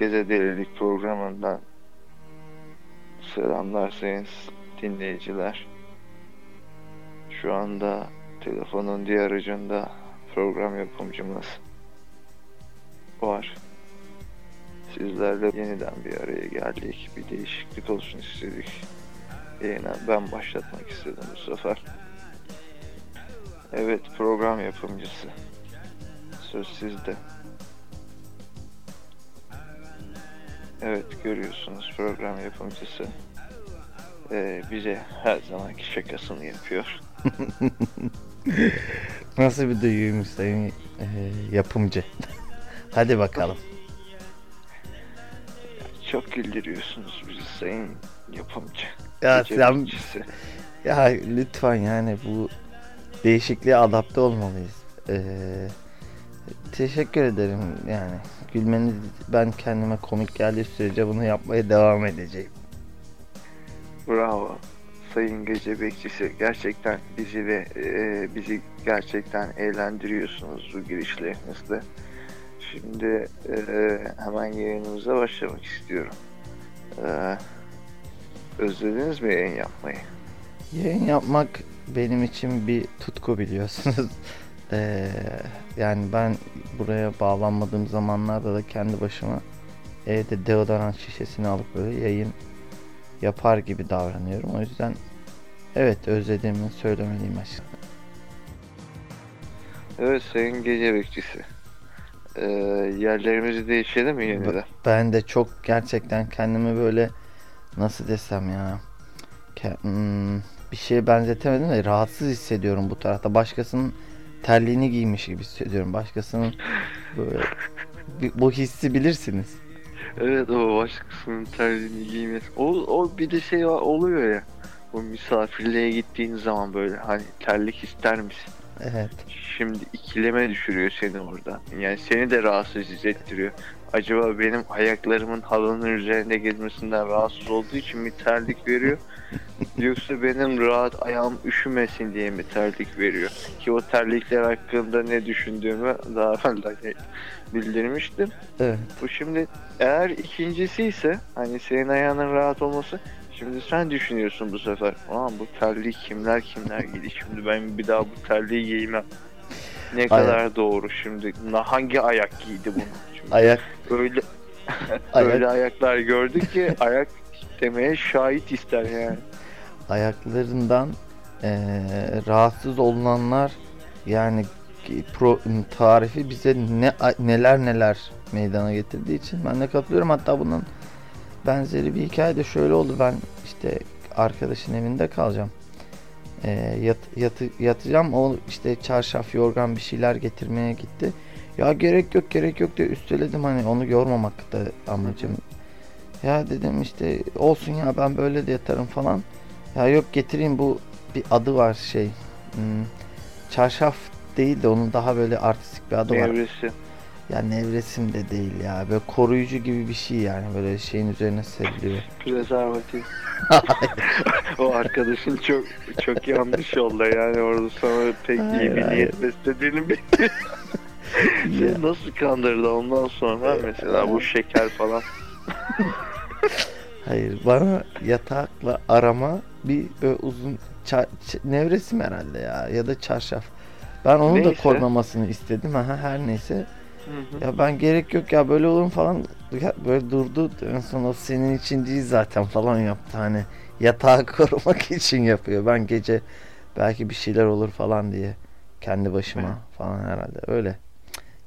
Herkese Delilik programından selamlar sayın dinleyiciler. Şu anda telefonun diğer ucunda program yapımcımız var. Sizlerle yeniden bir araya geldik. Bir değişiklik olsun istedik. Yayına ben başlatmak istedim bu sefer. Evet program yapımcısı. Söz sizde. Evet görüyorsunuz program yapımcısı ee, bize her zamanki şakasını yapıyor. Nasıl bir duyuymuş sayın e, yapımcı. Hadi bakalım. Çok güldürüyorsunuz bizi sayın yapımcı. Ya Gece sen ya lütfen yani bu değişikliğe adapte olmalıyız. Ee, teşekkür ederim yani. Gülmeniz ben kendime komik geldiği sürece bunu yapmaya devam edeceğim. Bravo. Sayın Gece Bekçisi gerçekten bizi ve e, bizi gerçekten eğlendiriyorsunuz bu girişlerinizle. Şimdi e, hemen yayınımıza başlamak istiyorum. E, özlediniz mi yayın yapmayı? Yayın yapmak benim için bir tutku biliyorsunuz. Ee, yani ben buraya bağlanmadığım zamanlarda da kendi başıma evde deodorant şişesini alıp böyle yayın yapar gibi davranıyorum. O yüzden evet özlediğimi söylemeliyim aslında. Evet Sayın Gece Bekçisi. E, yerlerimizi değişelim mi yeniden? Ben de çok gerçekten kendimi böyle nasıl desem ya hmm, bir şeye benzetemedim de rahatsız hissediyorum bu tarafta. Başkasının terliğini giymiş gibi hissediyorum. Başkasının böyle bu hissi bilirsiniz. Evet o başkasının terliğini giymesi. O, o bir de şey oluyor ya. Bu misafirliğe gittiğin zaman böyle hani terlik ister misin? Evet. Şimdi ikileme düşürüyor seni orada. Yani seni de rahatsız hissettiriyor. Acaba benim ayaklarımın halının üzerinde gezmesinden rahatsız olduğu için mi terlik veriyor? Yoksa benim rahat ayağım üşümesin diye mi terlik veriyor? Ki o terlikler hakkında ne düşündüğümü daha evvel bildirmiştim. Evet. Bu şimdi eğer ikincisi ise hani senin ayağının rahat olması şimdi sen düşünüyorsun bu sefer. Aman bu terliği kimler kimler giydi şimdi ben bir daha bu terliği giymem. Ne kadar doğru şimdi. Hangi ayak giydi bunu? Şimdi Ayak öyle Ayak- öyle ayaklar gördük ki ayak demeye şahit ister yani. ayaklarından eee, rahatsız olunanlar yani pro, tarifi bize ne neler neler meydana getirdiği için ben de katılıyorum. Hatta bunun benzeri bir hikaye de şöyle oldu. Ben işte arkadaşın evinde kalacağım. Eee, yat, yatı, yatacağım. O işte çarşaf, yorgan bir şeyler getirmeye gitti. Ya gerek yok gerek yok diye üsteledim hani onu yormamak da amacım. Ya dedim işte olsun ya ben böyle de yatarım falan. Ya yok getireyim bu bir adı var şey. Hmm, çarşaf değil de onun daha böyle artistik bir adı var. Ya nevresim de değil ya. Böyle koruyucu gibi bir şey yani. Böyle şeyin üzerine seriliyor. Prezervatif. o arkadaşın çok çok yanlış yolda yani orada sana pek iyi Hayır, bir hayır. niyet beslediğini bil. Ya. Seni nasıl kandırdı ondan sonra mesela bu şeker falan. Hayır bana yatakla arama bir böyle uzun ça- nevresim herhalde ya ya da çarşaf. Ben onu da Neyse. korumamasını istedim. Aha, her neyse. Ya ben gerek yok ya böyle olur mu falan. Ya böyle durdu. En son o senin için değil zaten falan yaptı. Hani yatağı korumak için yapıyor. Ben gece belki bir şeyler olur falan diye kendi başıma falan herhalde. Öyle.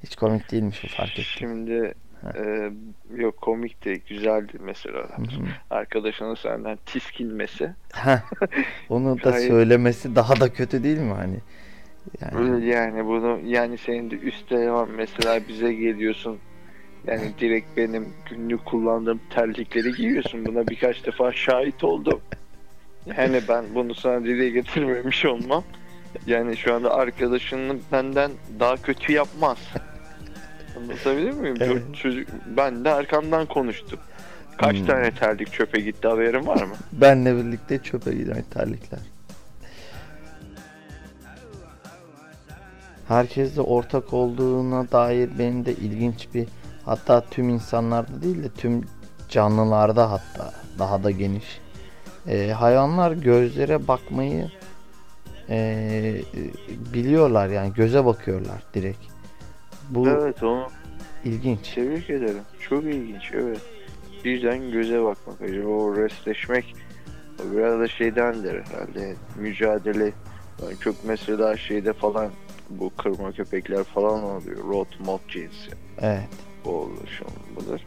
Hiç komik değilmiş o fark ettim. Şimdi e, yok komik de güzeldi mesela. Hı hı. Arkadaşının senden tiskinmesi. Heh, onu da Gayet- söylemesi daha da kötü değil mi hani yani yani bunu yani senin de üst eleman mesela bize geliyorsun. Yani direkt benim günlük kullandığım terlikleri giyiyorsun. Buna birkaç defa şahit oldum. Yani ben bunu sana dile getirmemiş olmam. Yani şu anda arkadaşının benden daha kötü yapmaz. Anlatabilir miyim? Evet. Çocuk, ben de arkamdan konuştum. Kaç Hmm. tane terlik çöpe gitti haberin var mı? benle birlikte çöpe giden terlikler herkesle ortak olduğuna dair benim de ilginç bir Hatta tüm insanlarda değil de tüm canlılarda hatta daha da geniş. Ee, hayvanlar gözlere bakmayı ee, biliyorlar yani göze bakıyorlar direkt. Bu Evet onu ilginç. tebrik ederim. Çok ilginç evet. Birden göze bakmak. Acaba o restleşmek biraz da şeydendir herhalde. Mücadele. Yani çok mesela şeyde falan bu kırma köpekler falan oluyor. Rot mod cinsi. Evet. O oluşumludur.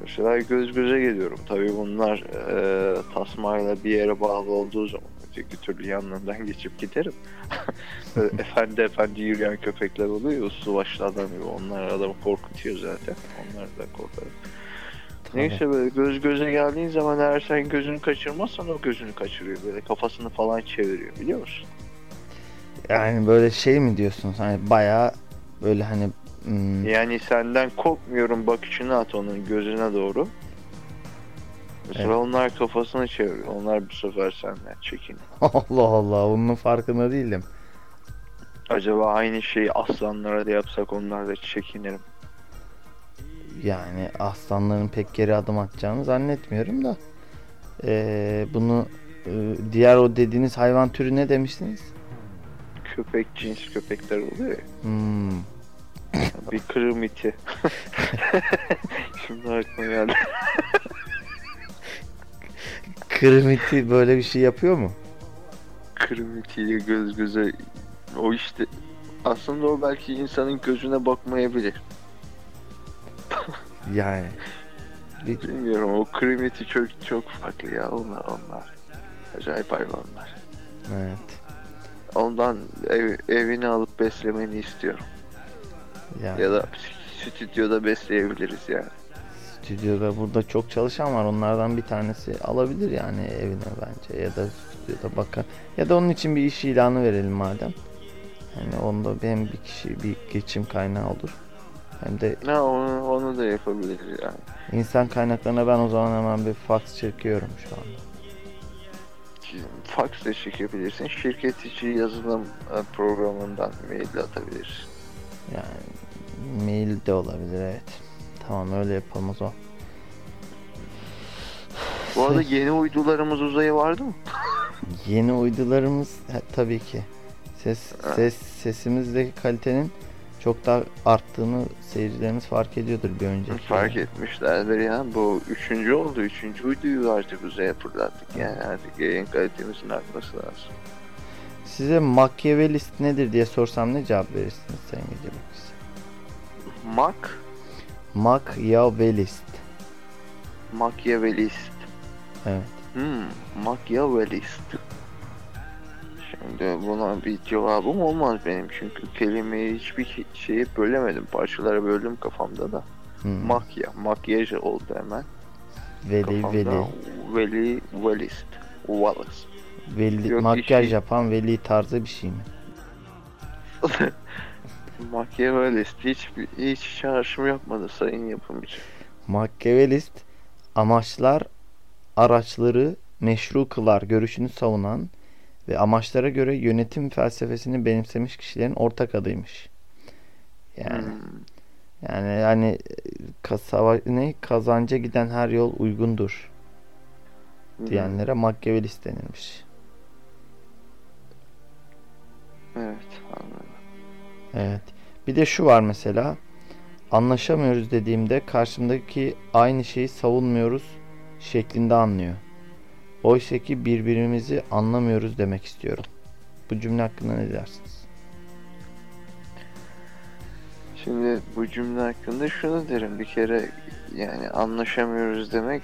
Mesela göz göze geliyorum. Tabii bunlar e, tasmayla bir yere bağlı olduğu zaman öteki türlü yanlarından geçip giderim. Böyle efendi efendi yürüyen köpekler oluyor uslu başlı adam gibi. Onlar adamı korkutuyor zaten. Onlardan korkarım. Tabii. Neyse böyle göz göze geldiğin zaman eğer sen gözünü kaçırmazsan o gözünü kaçırıyor. Böyle kafasını falan çeviriyor biliyor musun? Yani böyle şey mi diyorsunuz? Hani bayağı böyle hani hmm, Yani senden korkmuyorum bakışını at onun gözüne doğru. Mesela Evet. onlar kafasını çeviriyor. Onlar bu sefer senden çekin. Allah Allah bunun farkında değilim. Acaba aynı şeyi aslanlara da yapsak onlar da çekinirim. Yani aslanların pek geri adım atacağını zannetmiyorum da. Ee, bunu e, diğer o dediğiniz hayvan türü ne demiştiniz? Köpek cins köpekler oluyor ya. Hmm, Bir kırım iti. Şimdi aklıma geldi. kırmiti böyle bir şey yapıyor mu? Kırım itiyle göz göze. O işte aslında o belki insanın gözüne bakmayabilir. Yani Bilmiyorum o kırım iti çok çok farklı ya onlar onlar. Acayip hayvanlar. evet. Ondan ev, evini alıp beslemeni istiyorum. Yani Ya da stüdyoda besleyebiliriz yani. stüdyoda burada çok çalışan var. Onlardan bir tanesi alabilir yani evine bence ya da stüdyoda bakar. Ya da onun için bir iş ilanı verelim madem. Yani onda hem bir kişi bir geçim kaynağı olur. Hem de Ne onu, onu da yapabiliriz yani. insan kaynaklarına ben o zaman hemen bir fax çekiyorum şu anda. Fax da çekebilirsin. Şirket içi yazılım e, programından mail atabilirsin. Yani mail de olabilir evet. Tamam öyle yapalım o zaman. Bu arada yeni uydularımız uzaya vardı mı? Yeni uydularımız ha, tabii ki. Ses Ha. ses sesimizdeki kalitenin çok daha arttığını seyircilerimiz fark ediyordur bir önceki. Fark etmişlerdir ya. Bu üçüncü oldu. Üçüncü uyduyu artık uzaya fırlattık. Yani artık yayın kalitemizin artması lazım. Size Machiavellist nedir diye sorsam ne cevap verirsiniz Sayın Gece Bakıcı? Mac, Machiavellist. Machiavellist. Evet. Hmm, Machiavellist. Şimdi buna bir cevabım olmaz benim çünkü kelimeyi hiçbir şeye bölemedim. Parçalara böldüm kafamda da. Hmm. Makya, makyaj oldu hemen. Veli Kafamda Veli. Veli, Velist. Wallace. Veli Yok, makyaj işi- yapan Veli tarzı bir şey mi? Machiavellist hiç, hiç çağrışım yapmadı sayın yapımcı. Machiavellist amaçlar araçları meşru kılar görüşünü savunan ve amaçlara göre yönetim felsefesini benimsemiş kişilerin ortak adıymış. Yani Hmm. yani yani kasava, ne kazanca giden her yol uygundur Hmm. diyenlere Machiavellist denilmiş. Evet anladım. Evet. Bir de şu var mesela. Anlaşamıyoruz dediğimde karşımdaki aynı şeyi savunmuyoruz şeklinde anlıyor. Oysa ki birbirimizi anlamıyoruz demek istiyorum. Bu cümle hakkında ne dersiniz? Şimdi bu cümle hakkında şunu derim bir kere yani anlaşamıyoruz demek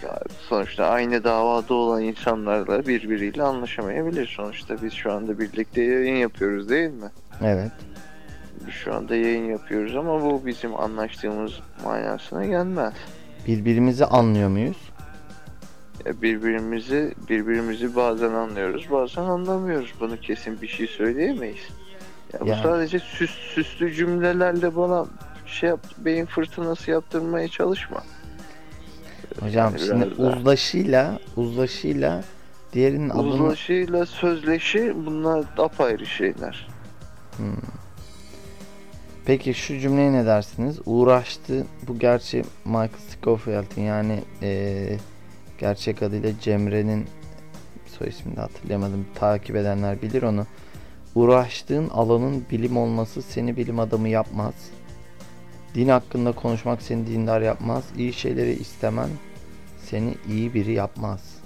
sonuçta aynı davada olan insanlarla birbiriyle anlaşamayabilir. Sonuçta biz şu anda birlikte yayın yapıyoruz değil mi? Evet. Şu anda yayın yapıyoruz ama bu bizim anlaştığımız manasına gelmez. Birbirimizi anlıyor muyuz? Ya birbirimizi birbirimizi bazen anlıyoruz, bazen anlamıyoruz. Bunu kesin bir şey söyleyemeyiz. Ya bu Yani. sadece süs, süslü cümlelerle bana şey yap, beyin fırtınası yaptırmaya çalışma. Hocam Yani şimdi daha- uzlaşıyla uzlaşıyla diğerinin adını Uzlaşıyla sözleşi bunlar apayrı şeyler. Hmm. Peki şu cümleye ne dersiniz? Uğraştı. Bu gerçi Michael Scofield'in yani eee, gerçek adıyla Cemre'nin soy ismini hatırlayamadım. Takip edenler bilir onu. Uğraştığın alanın bilim olması seni bilim adamı yapmaz. Din hakkında konuşmak seni dindar yapmaz. İyi şeyleri istemen seni iyi biri yapmaz.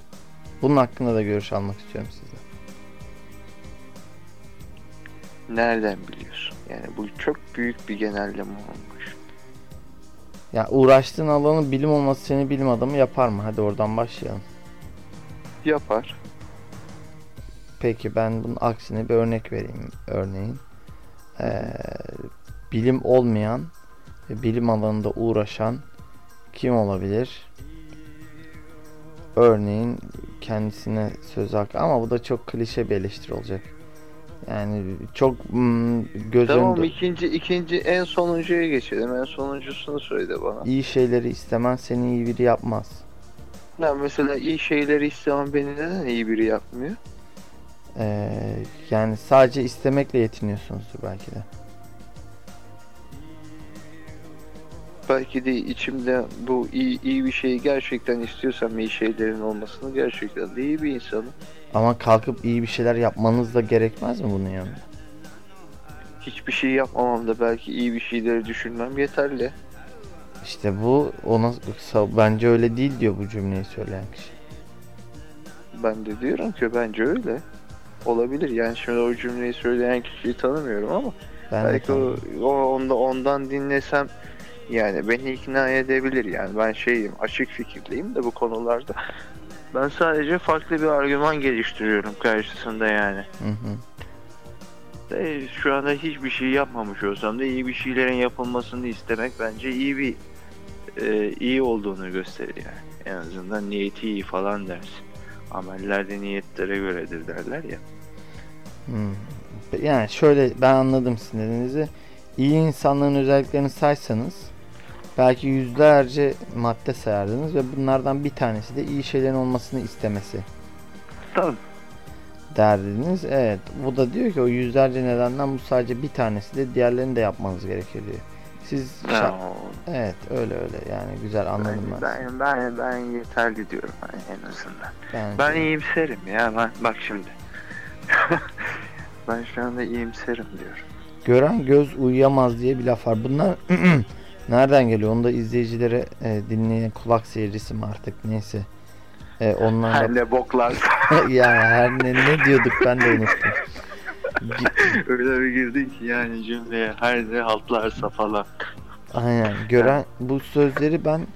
Bunun hakkında da görüş almak istiyorum sizden. Nereden biliyorsun? Yani bu çok büyük bir genelleme olmuş. Ya uğraştığın alanın bilim olması seni bilim adamı yapar mı? Hadi oradan başlayalım. Yapar. Peki ben bunun aksine bir örnek vereyim. Örneğin eee, bilim olmayan ve bilim alanında uğraşan kim olabilir? Örneğin kendisine söz hakkı ama bu da çok klişe bir eleştiri olacak. Yani çok mm, göz Tamam önünde ikinci ikinci en sonuncuya geçelim. En sonuncusunu söyle bana. iyi şeyleri istemen seni iyi biri yapmaz. Ben mesela iyi şeyleri istemem beni neden iyi biri yapmıyor? Eee, yani sadece istemekle yetiniyorsunuzdur belki de. Belki de içimde bu iyi, iyi bir şeyi gerçekten istiyorsam iyi şeylerin olmasını gerçekten de iyi bir insanım. Ama kalkıp iyi bir şeyler yapmanız da gerekmez mi bunun yanında? Hiçbir şey yapmamam da belki iyi bir şeyleri düşünmem yeterli. İşte bu ona bence öyle değil diyor bu cümleyi söyleyen kişi. Ben de diyorum ki bence öyle. Olabilir yani şimdi o cümleyi söyleyen kişiyi tanımıyorum ama Ben belki o, o onda ondan dinlesem yani beni ikna edebilir yani ben şeyim açık fikirliyim de bu konularda. Ben sadece farklı bir argüman geliştiriyorum karşısında yani. Hı hı. De şu anda hiçbir şey yapmamış olsam da iyi bir şeylerin yapılmasını istemek bence iyi bir e, iyi olduğunu gösterir yani. En azından niyeti iyi falan dersin. Ameller de niyetlere göredir derler ya. Hmm. Yani şöyle ben anladım sizin dediğinizi. İyi insanların özelliklerini saysanız belki yüzlerce madde sayardınız ve bunlardan bir tanesi de iyi şeylerin olmasını istemesi Tabii. derdiniz. Evet. Bu da diyor ki o yüzlerce nedenden bu sadece bir tanesi de diğerlerini de yapmanız gerekiyor diyor. Siz şa- evet öyle öyle yani güzel anladım ben. ben, ben, ben yeterli diyorum hani en azından. Ben, Ben iyimserim ya ben bak şimdi. ben şu anda iyimserim diyorum. Gören göz uyuyamaz diye bir laf var. Bunlar nereden geliyor? Onu da izleyicilere e, dinleyen kulak seyircisi mi artık neyse. E, onlar Her ne boklar. ya her ne, ne diyorduk ben de unuttum. Öyle bir girdin ki yani cümleye her ne haltlarsa falan. Aynen. Gören bu sözleri ben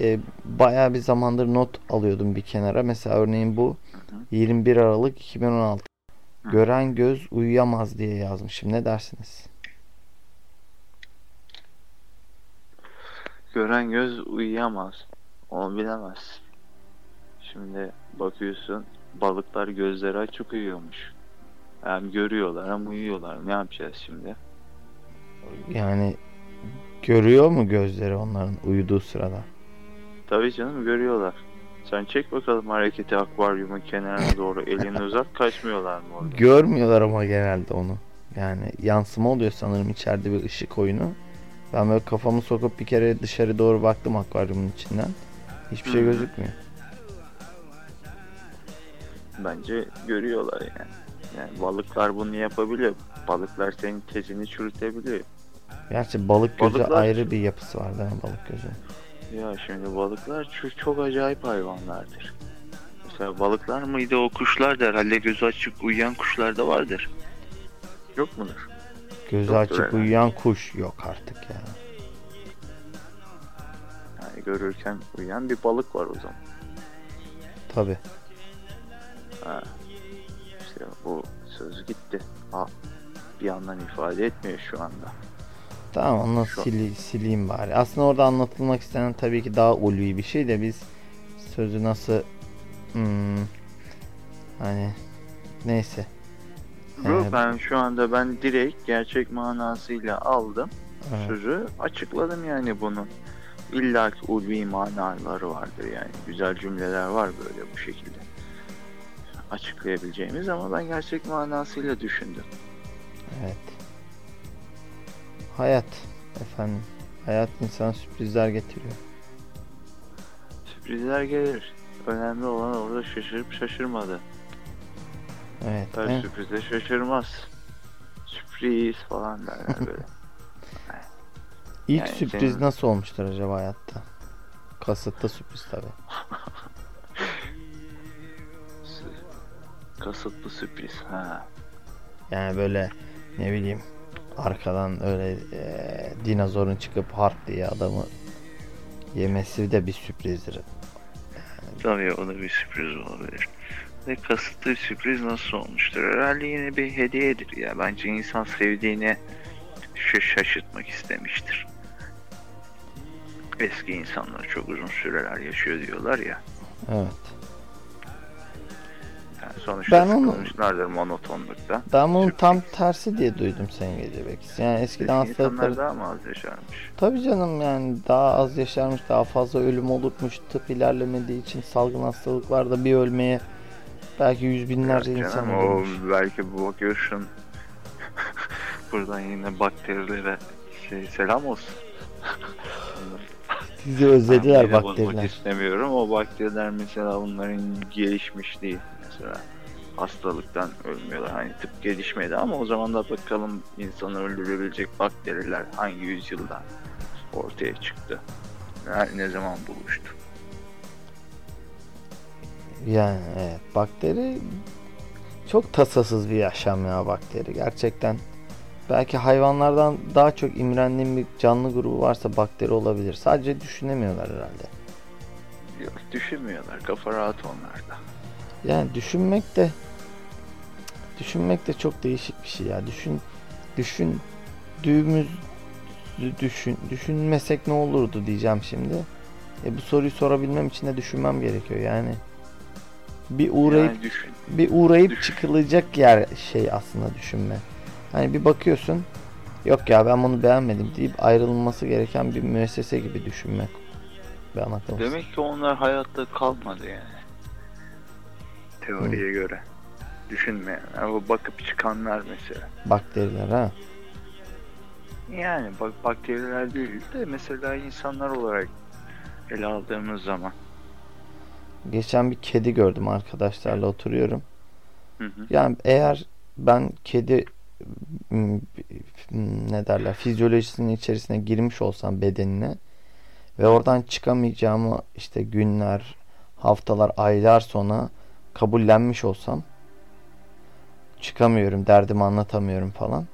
e, bayağı bir zamandır not alıyordum bir kenara. Mesela örneğin bu 21 Aralık 2016. Hı. Gören göz uyuyamaz diye yazmışım. Ne dersiniz? Gören göz uyuyamaz. Onu bilemez. Şimdi bakıyorsun balıklar gözleri açık uyuyormuş. Hem görüyorlar hem uyuyorlar. Ne yapacağız şimdi? Yani görüyor mu gözleri onların uyuduğu sırada? Tabii canım görüyorlar. Sen çek bakalım hareketi akvaryumun kenarına doğru elini uzat kaçmıyorlar mı orada? Görmüyorlar ama genelde onu. Yani yansıma oluyor sanırım içeride bir ışık oyunu. Ben böyle kafamı sokup bir kere dışarı doğru baktım akvaryumun içinden. Hiçbir şey gözükmüyor. Bence görüyorlar yani. Yani balıklar bunu yapabiliyor. Balıklar senin tezini çürütebiliyor. Gerçi balık gözü Balıklar- ayrı bir yapısı var değil mi balık gözü? Ya şimdi balıklar çok, çok acayip hayvanlardır. Mesela balıklar mıydı o kuşlar da herhalde gözü açık uyuyan kuşlar da vardır. Yok mudur? Gözü Yoktur açık herhalde. uyuyan kuş yok artık ya. Yani görürken uyuyan bir balık var o zaman. Tabi. Ha. İşte bu söz gitti. Ha. Bir yandan ifade etmiyor şu anda. Tamam onu Şu- sili, sileyim bari. Aslında orada anlatılmak istenen tabii ki daha ulvi bir şey de biz sözü nasıl hmm, hani neyse. Yok Ee, ben şu anda ben direkt gerçek manasıyla aldım. evet. Sözü açıkladım yani bunun. İlla ki ulvi manaları vardır yani. Güzel cümleler var böyle bu şekilde. Açıklayabileceğimiz ama ben gerçek manasıyla düşündüm. Evet. hayat efendim. Hayat insana sürprizler getiriyor. Sürprizler gelir. Önemli olan orada şaşırıp şaşırmadı. Evet. Her en- sürprize şaşırmaz. Sürpriz falan derler böyle. İlk yani sürpriz senin- nasıl olmuştur acaba hayatta? Kasıtlı sürpriz tabi. Kasıtlı sürpriz. Ha. Yani böyle ne bileyim arkadan öyle eee, dinozorun çıkıp harp diye adamı yemesi de bir sürprizdir. Tabii o da bir sürpriz olabilir. Ve kasıtlı sürpriz nasıl olmuştur? Herhalde yine bir hediyedir ya. Bence insan sevdiğini şa- şaşırtmak istemiştir. Eski insanlar çok uzun süreler yaşıyor diyorlar ya. Evet. Yani sonuçta Ben onu- monotonlukta. Ben bunu Sürpriz. tam tersi diye duydum senin gece belki. Yani eskiden Eski insanlar hastalıklar... daha mı az yaşarmış? Tabii canım yani daha az yaşarmış, daha fazla ölüm olurmuş. Tıp ilerlemediği için salgın hastalıklarda bir ölmeye belki yüz binlerce Yok insan canım, o ölmüş. belki bu bakıyorsun buradan yine bakterilere şey, selam olsun. Sizi özlediler bakteriler. istemiyorum. O bakteriler mesela bunların gelişmiş değil. Mesela hastalıktan ölmüyorlar. Hani tıp gelişmedi ama o zaman da bakalım insanı öldürebilecek bakteriler hangi yüzyılda ortaya çıktı. Ne, ne zaman buluştu. Yani evet bakteri çok tasasız bir yaşam ya bakteri gerçekten. Belki hayvanlardan daha çok imrendiğim bir canlı grubu varsa bakteri olabilir. Sadece düşünemiyorlar herhalde. Yok, düşünmüyorlar. Kafa rahat onlarda. Yani düşünmek de düşünmek de çok değişik bir şey ya. Düşün düşündüğümüz düşün düşünmesek ne olurdu diyeceğim şimdi. E bu soruyu sorabilmem için de düşünmem gerekiyor yani. Bir uğrayıp Yani düşün. bir uğrayıp Düş- çıkılacak yer şey aslında düşünme. Hani bir bakıyorsun yok ya ben bunu beğenmedim deyip ayrılması gereken bir müessese gibi düşünmek. Bana. Demek ki onlar hayatta kalmadı yani. Teoriye göre. Düşünmeyen. Yani o bakıp çıkanlar mesela. Bakteriler ha. Yani bak bakteriler değil de mesela insanlar olarak ele aldığımız zaman. Geçen bir kedi gördüm arkadaşlarla oturuyorum. Hı hı. Yani eğer ben kedi ne derler fizyolojisinin içerisine girmiş olsam bedenine ve oradan çıkamayacağımı işte günler, haftalar, aylar sonra kabullenmiş olsam çıkamıyorum, derdimi anlatamıyorum falan.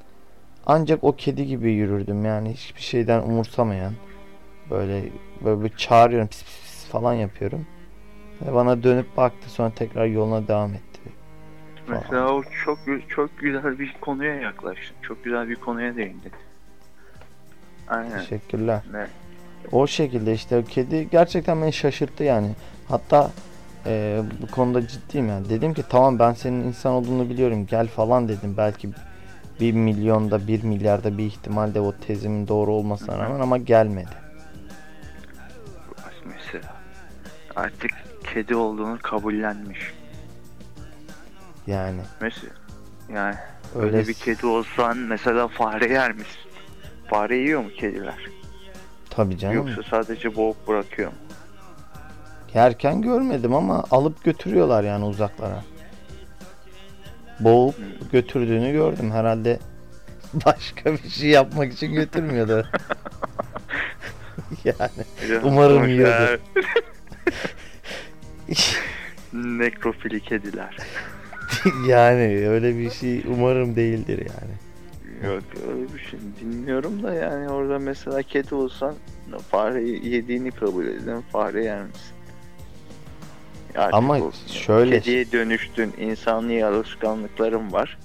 Ancak o kedi gibi yürürdüm yani hiçbir şeyden umursamayan. Böyle böyle bir çağırıyorum pis pis pis falan yapıyorum. Bana dönüp baktı sonra tekrar yoluna devam etti. Mesela o çok çok güzel bir konuya yaklaştın. Çok güzel bir konuya değindin. Aynen. Teşekkürler. Ne? O şekilde işte o kedi gerçekten beni şaşırttı yani. Hatta e, bu konuda ciddiyim yani. Dedim ki tamam ben senin insan olduğunu biliyorum gel falan dedim. Belki bir milyonda bir milyarda bir ihtimalde o tezimin doğru olmasına rağmen ama gelmedi. Mesela artık kedi olduğunu kabullenmiş. Yani Mesela yani öyle, öyle bir kedi olsan mesela fare yer misin? Fare yiyor mu kediler? tabii canım. Yoksa sadece boğup bırakıyor mu? Yerken görmedim ama alıp götürüyorlar yani uzaklara. Boğup Hmm. götürdüğünü gördüm. Herhalde başka bir şey yapmak için götürmüyordu. yani Umarım Boşver. Nekrofili kediler. yani öyle bir şey umarım değildir yani. Yok öyle bir şey dinliyorum da yani orada mesela kedi olsan fare yediğini kabul edin fare yer misin? Artık Ama olsun. şöyle- Kediye dönüştün insani alışkanlıklarım var.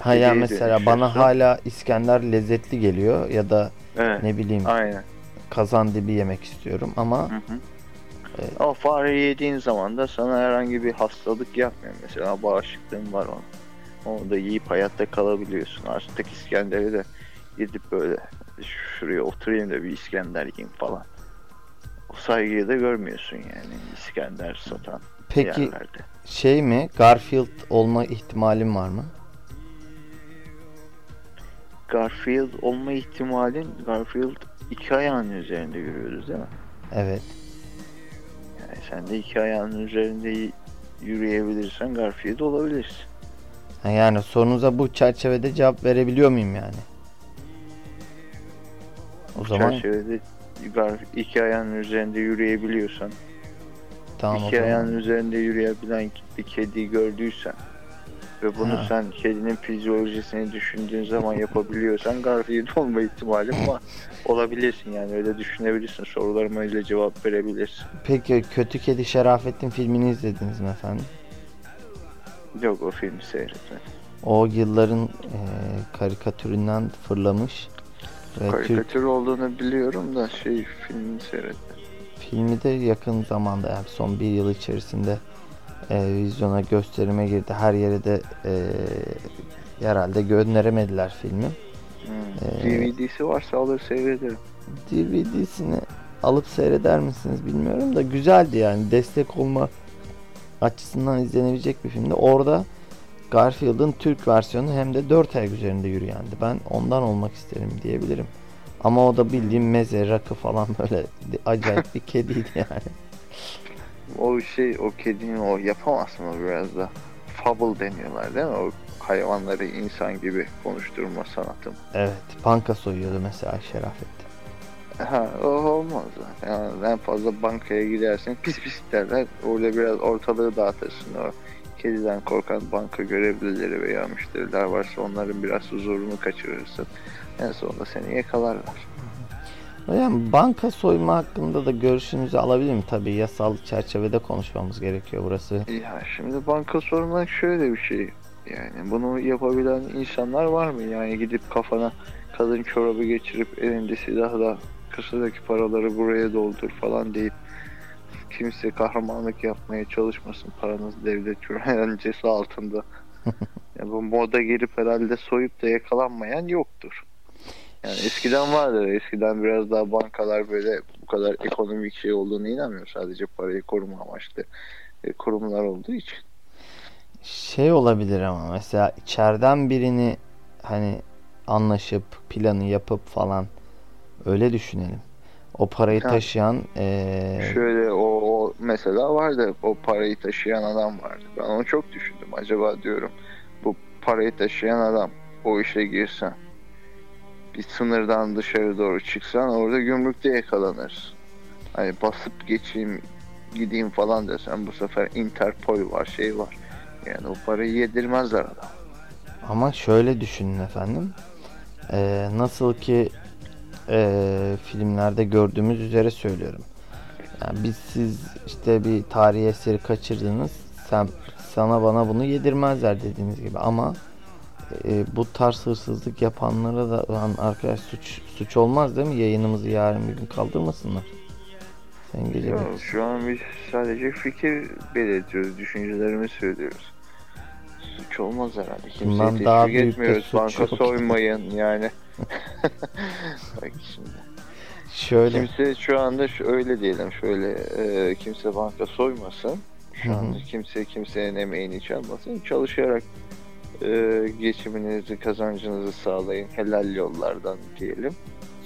Ha ya mesela bana hala İskender lezzetli geliyor ya da Evet ne bileyim aynen. kazan dibi yemek istiyorum ama Hı hı. Evet. Ama fare yediğin zaman da sana herhangi bir hastalık yapmıyor. Mesela bağışıklığın var onun. Onu da yiyip hayatta kalabiliyorsun. Artık İskender'e de gidip böyle şuraya oturayım da bir İskender yiyeyim falan. O saygıyı da görmüyorsun yani İskender satan peki yerlerde. şey mi Garfield olma ihtimalim var mı? Garfield olma ihtimalin Garfield iki ayağının üzerinde yürüyoruz değil mi? Evet. Sen de iki ayağının üzerinde yürüyebilirsen Garfield olabilirsin. Ha, Yani sorunuza bu çerçevede cevap verebiliyor muyum yani? O zaman Çerçevede iki ayağının üzerinde yürüyebiliyorsan, tamam iki ayağının üzerinde yürüyebilen bir kediyi gördüysen ve bunu Ha. sen kedinin fizyolojisini düşündüğün zaman yapabiliyorsan Garfield olma ihtimalin var. Olabilirsin yani öyle düşünebilirsin. Sorularıma öyle cevap verebilirsin. Peki Kötü Kedi Şerafettin filmini izlediniz mi efendim? Yok o filmi seyretme. O yılların e, karikatüründen fırlamış ve Türk Karikatür olduğunu biliyorum da şey filmini seyretme. filmi de yakın zamanda yani son bir yıl içerisinde e, vizyona gösterime girdi. Her yere de e, herhalde gönderemediler filmi. Hmm. Ee, DVD'si varsa alır seyrederim. DVD'sini alıp seyreder misiniz bilmiyorum da güzeldi yani destek olma açısından izlenebilecek bir filmdi. Orada Garfield'ın Türk versiyonu hem de 4 ayak üzerinde yürüyendi. Ben ondan olmak isterim diyebilirim. Ama o da bildiğim meze, rakı falan böyle acayip bir kediydi yani. O şey o kedinin o yapamaz mı biraz da? Fable deniyorlar değil mi? O hayvanları insan gibi konuşturma sanatı mı? Evet, banka soyuyordu mesela Şerafettin. Ha o olmaz zaten. Yani en fazla bankaya gidersin pis pis derler. Orada biraz ortalığı dağıtırsın. O kediden korkan banka görevlileri veya müşteriler varsa onların biraz huzurunu kaçırırsın. En sonunda seni yakalarlar. Yani banka soyma hakkında da görüşünüzü alabilirim. Tabii yasal çerçevede konuşmamız gerekiyor burası. Ya şimdi banka sormak şöyle bir şey. Yani bunu yapabilen insanlar var mı? Yani gidip kafana kadın çorabı geçirip elinde silahla kasadaki paraları buraya doldur falan deyip kimse kahramanlık yapmaya çalışmasın. Paranız devlet güvencesi altında. yani bu moda girip herhalde soyup da yakalanmayan yoktur. Yani eskiden vardı. Eskiden biraz daha bankalar böyle bu kadar ekonomik şey olduğunu inanmıyor. Sadece parayı koruma amaçlı e, kurumlar olduğu için. Şey olabilir ama mesela içeriden birini hani anlaşıp planı yapıp falan öyle düşünelim. O parayı Ha. taşıyan eee, Şöyle o, o mesela vardı o parayı taşıyan adam vardı. Ben onu çok düşündüm. Acaba diyorum bu parayı taşıyan adam o işe girsen bir sınırdan dışarı doğru çıksan orada gümrükte yakalanırsın. Hani basıp geçeyim gideyim falan desen bu sefer Interpol var şey var. Yani o parayı yedirmezler adam. ama şöyle düşünün efendim. Eee, nasıl ki eee, filmlerde gördüğümüz üzere söylüyorum. Yani biz siz işte bir tarihi eseri kaçırdınız. Sen sana bana bunu yedirmezler dediğiniz gibi ama e, bu tarz hırsızlık yapanlara da lan arkadaş suç suç olmaz değil mi? Yayınımızı yarın bir gün kaldırmasınlar. Sen gece bak. şu an biz sadece fikir belirtiyoruz, düşüncelerimi söylüyoruz. Suç olmaz herhalde. Kimseye Bundan teşvik daha büyük bir etmiyoruz. suç Banka yok. soymayın yani. Bak şimdi. Şöyle Kimse şu anda şu, öyle diyelim şöyle e, kimse banka soymasın. Şu anda kimse kimsenin emeğini çalmasın. Çalışarak e, geçiminizi, kazancınızı sağlayın. Helal yollardan diyelim.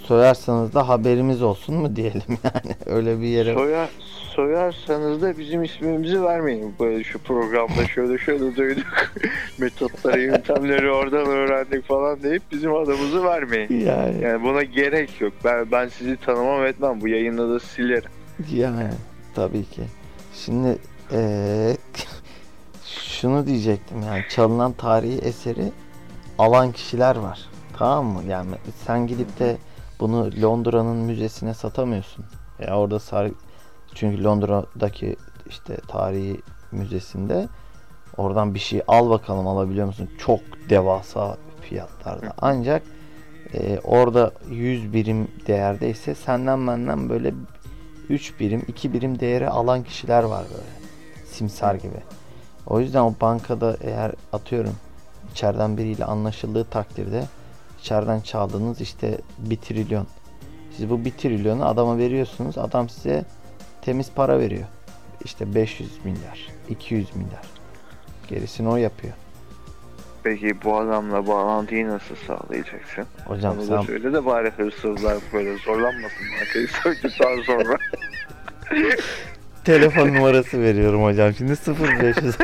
soyarsanız da haberimiz olsun mu diyelim yani. Öyle bir yere Soyar, soyarsanız da bizim ismimizi vermeyin. Böyle şu programda şöyle şöyle duyduk. Metotları, yöntemleri oradan öğrendik falan deyip bizim adımızı vermeyin. yani Yani buna gerek yok. Ben ben sizi tanımam etmem. Bu yayında da silerim. yani tabii ki. Şimdi eee, şunu diyecektim yani çalınan tarihi eseri alan kişiler var. Tamam mı? Yani sen gidip de bunu Londra'nın müzesine satamıyorsun. Ya orada sar çünkü Londra'daki işte tarihi müzesinde oradan bir şey al bakalım alabiliyor musun? Çok devasa fiyatlarda. Ancak e, orada 100 birim değerdeyse senden benden böyle 3 birim 2 birim değeri alan kişiler var böyle. Simsar gibi. O yüzden o bankada eğer atıyorum içeriden biriyle anlaşıldığı takdirde içeriden çaldığınız işte 1 trilyon. Siz bu 1 trilyonu adama veriyorsunuz. Adam size temiz para veriyor. İşte 500 milyar, 200 milyar. Gerisini o yapıyor. Peki bu adamla bağlantıyı nasıl sağlayacaksın? Hocam Onu sen söyle de bari hırsızlar böyle zorlanmasın bankayı soyduktan sonra. telefon numarası veriyorum hocam. Şimdi 0500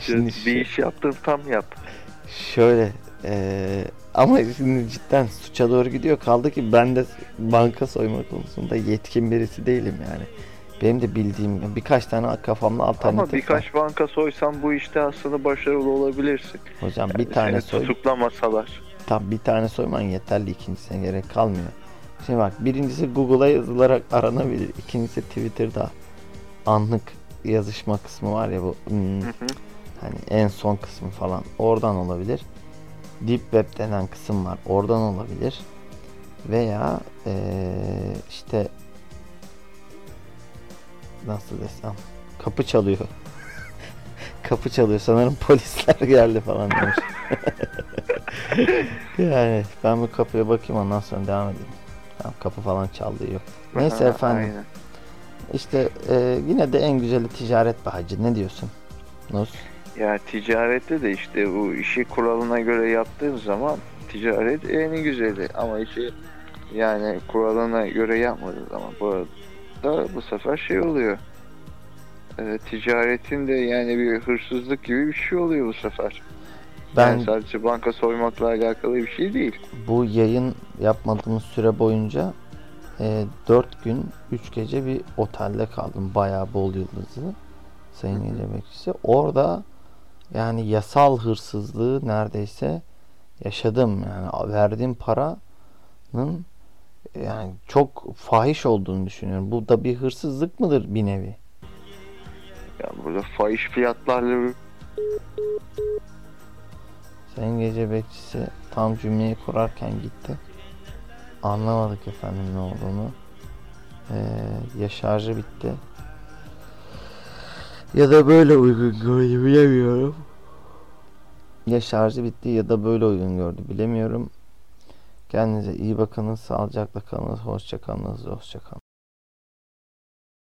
Şimdi bir iş yaptın tam yap. Şöyle eee, ama şimdi cidden suça doğru gidiyor. Kaldı ki ben de banka soyma konusunda yetkin birisi değilim yani. Benim de bildiğim birkaç tane kafamda alternatif Ama var. birkaç banka soysan bu işte aslında başarılı olabilirsin. Hocam Yani bir tane soy. tutuklamasalar. Tam bir tane soyman yeterli. ikincisine gerek kalmıyor. Şimdi bak birincisi Google'a yazılarak aranabilir. İkincisi Twitter'da anlık yazışma kısmı var ya bu hmm, Hı hı. hani en son kısmı falan oradan olabilir. Deep Web denen kısım var. Oradan olabilir. Veya eee, işte nasıl desem kapı çalıyor. kapı çalıyor. Sanırım polisler geldi falan demiş. yani ben bu kapıya bakayım ondan sonra devam edeyim. Tamam, kapı falan çaldığı yok. Neyse efendim. aynen. İşte eee, yine de en güzeli ticaret be hacı. Ne diyorsun? Nus? Ya ticarette de işte bu işi kuralına göre yaptığın zaman ticaret en güzeli ama işi yani kuralına göre yapmadığın zaman bu arada bu sefer şey oluyor. Ee, ticaretin de yani bir hırsızlık gibi bir şey oluyor bu sefer. Ben Yani sadece banka soymakla alakalı bir şey değil. bu yayın yapmadığımız süre boyunca 4 gün 3 gece bir otelde kaldım. Bayağı bol yıldızlı. Sayın Gece Bekçisi. Orada yani yasal hırsızlığı neredeyse yaşadım. Yani verdiğim paranın yani çok fahiş olduğunu düşünüyorum. Bu da bir hırsızlık mıdır bir nevi? Yani burada fahiş fiyatlarla Sayın Gece Bekçisi tam cümleyi kurarken gitti. Anlamadık efendim ne olduğunu. Ee, ya şarjı bitti. Ya da böyle uygun gördü bilemiyorum. Ya şarjı bitti ya da böyle uygun gördü bilemiyorum. Kendinize iyi bakınız. Sağlıcakla kalınız. Hoşça kalınız. Hoşça kalın.